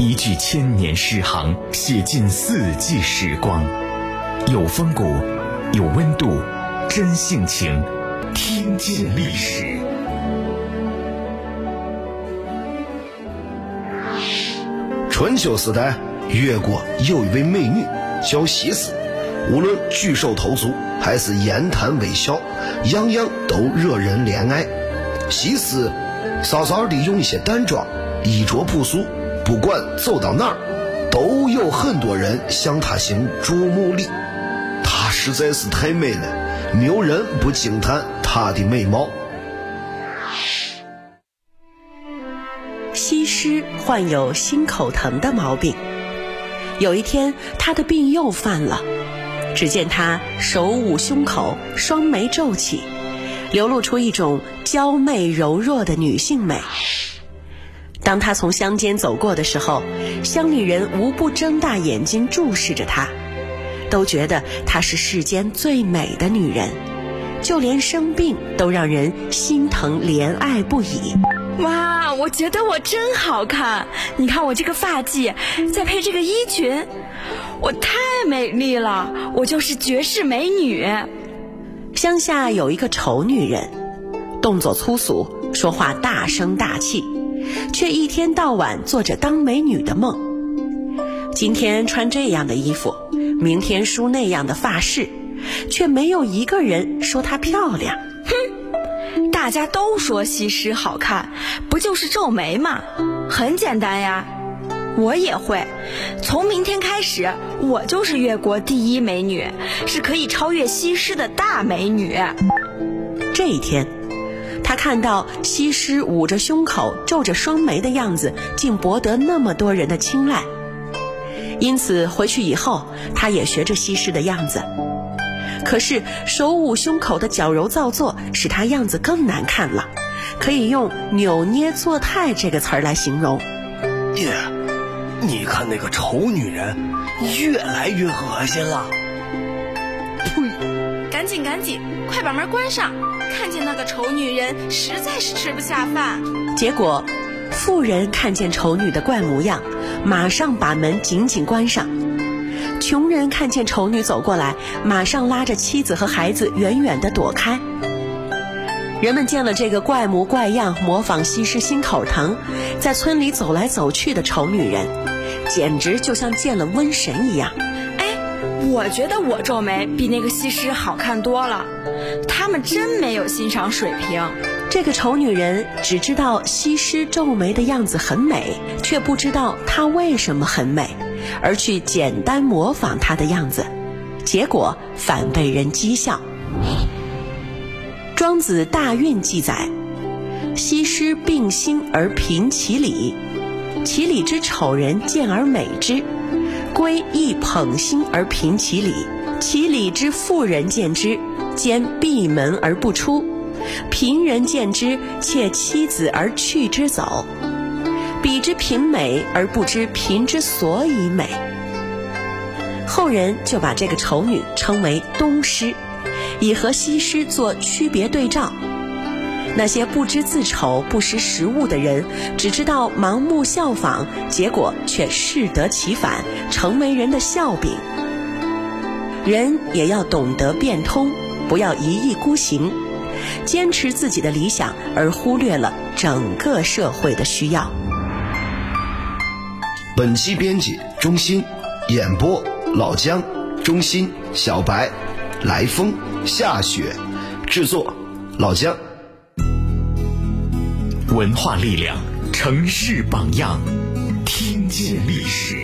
一句千年诗行，写尽四季时光，有风骨，有温度，真性情，听见历史。春秋时代，越国有一位美女叫西施，无论举手投足还是言谈微笑，样样都惹人怜爱。西施稍稍的用一些淡妆，衣着朴素，不管走到哪儿，都有很多人向她行注目礼。她实在是太美了，没有人不惊叹她的美貌。西施患有心口疼的毛病，有一天她的病又犯了。只见她手捂胸口，双眉皱起，流露出一种娇媚柔弱的女性美。当他从乡间走过的时候，乡里人无不睁大眼睛注视着她，都觉得她是世间最美的女人，就连生病都让人心疼怜爱不已。哇，我觉得我真好看！你看我这个发髻，再配这个衣裙，我太美丽了，我就是绝世美女。乡下有一个丑女人，动作粗俗，说话大声大气，却一天到晚做着当美女的梦。今天穿这样的衣服，明天梳那样的发饰，却没有一个人说她漂亮。哼，大家都说西施好看，不就是皱眉吗？很简单呀，我也会。从明天开始，我就是越国第一美女，是可以超越西施的大美女。这一天，他看到西施捂着胸口、皱着双眉的样子，竟博得那么多人的青睐。因此回去以后，他也学着西施的样子。可是手捂胸口的矫揉造作，使他样子更难看了，可以用“扭捏作态”这个词儿来形容。爹，你看那个丑女人，越来越恶心了。呸！赶紧赶紧，快把门关上！看见那个丑女人，实在是吃不下饭。结果，妇人看见丑女的怪模样，马上把门紧紧关上。穷人看见丑女走过来，马上拉着妻子和孩子远远地躲开。人们见了这个怪模怪样、模仿西施心口疼，在村里走来走去的丑女人，简直就像见了瘟神一样。我觉得我皱眉比那个西施好看多了。他们真没有欣赏水平。这个丑女人只知道西施皱眉的样子很美，却不知道她为什么很美。而去简单模仿她的样子，结果反被人讥笑。庄子《大运》记载：西施病心而贫其礼，其礼之丑人见而美之；归亦捧心而贫其礼，其礼之妇人见之，兼闭门而不出；贫人见之，窃妻子而去之走。彼之贫美而不知贫之所以美，后人就把这个丑女称为东施，以和西施做区别对照。那些不知自丑、不识时务的人，只知道盲目效仿，结果却适得其反，成为人的笑柄。人也要懂得变通，不要一意孤行，坚持自己的理想，而忽略了整个社会的需要。本期编辑钟欣，演播老姜、钟欣、小白、来风、夏雪，制作老姜。文化力量，城市榜样，听见历史。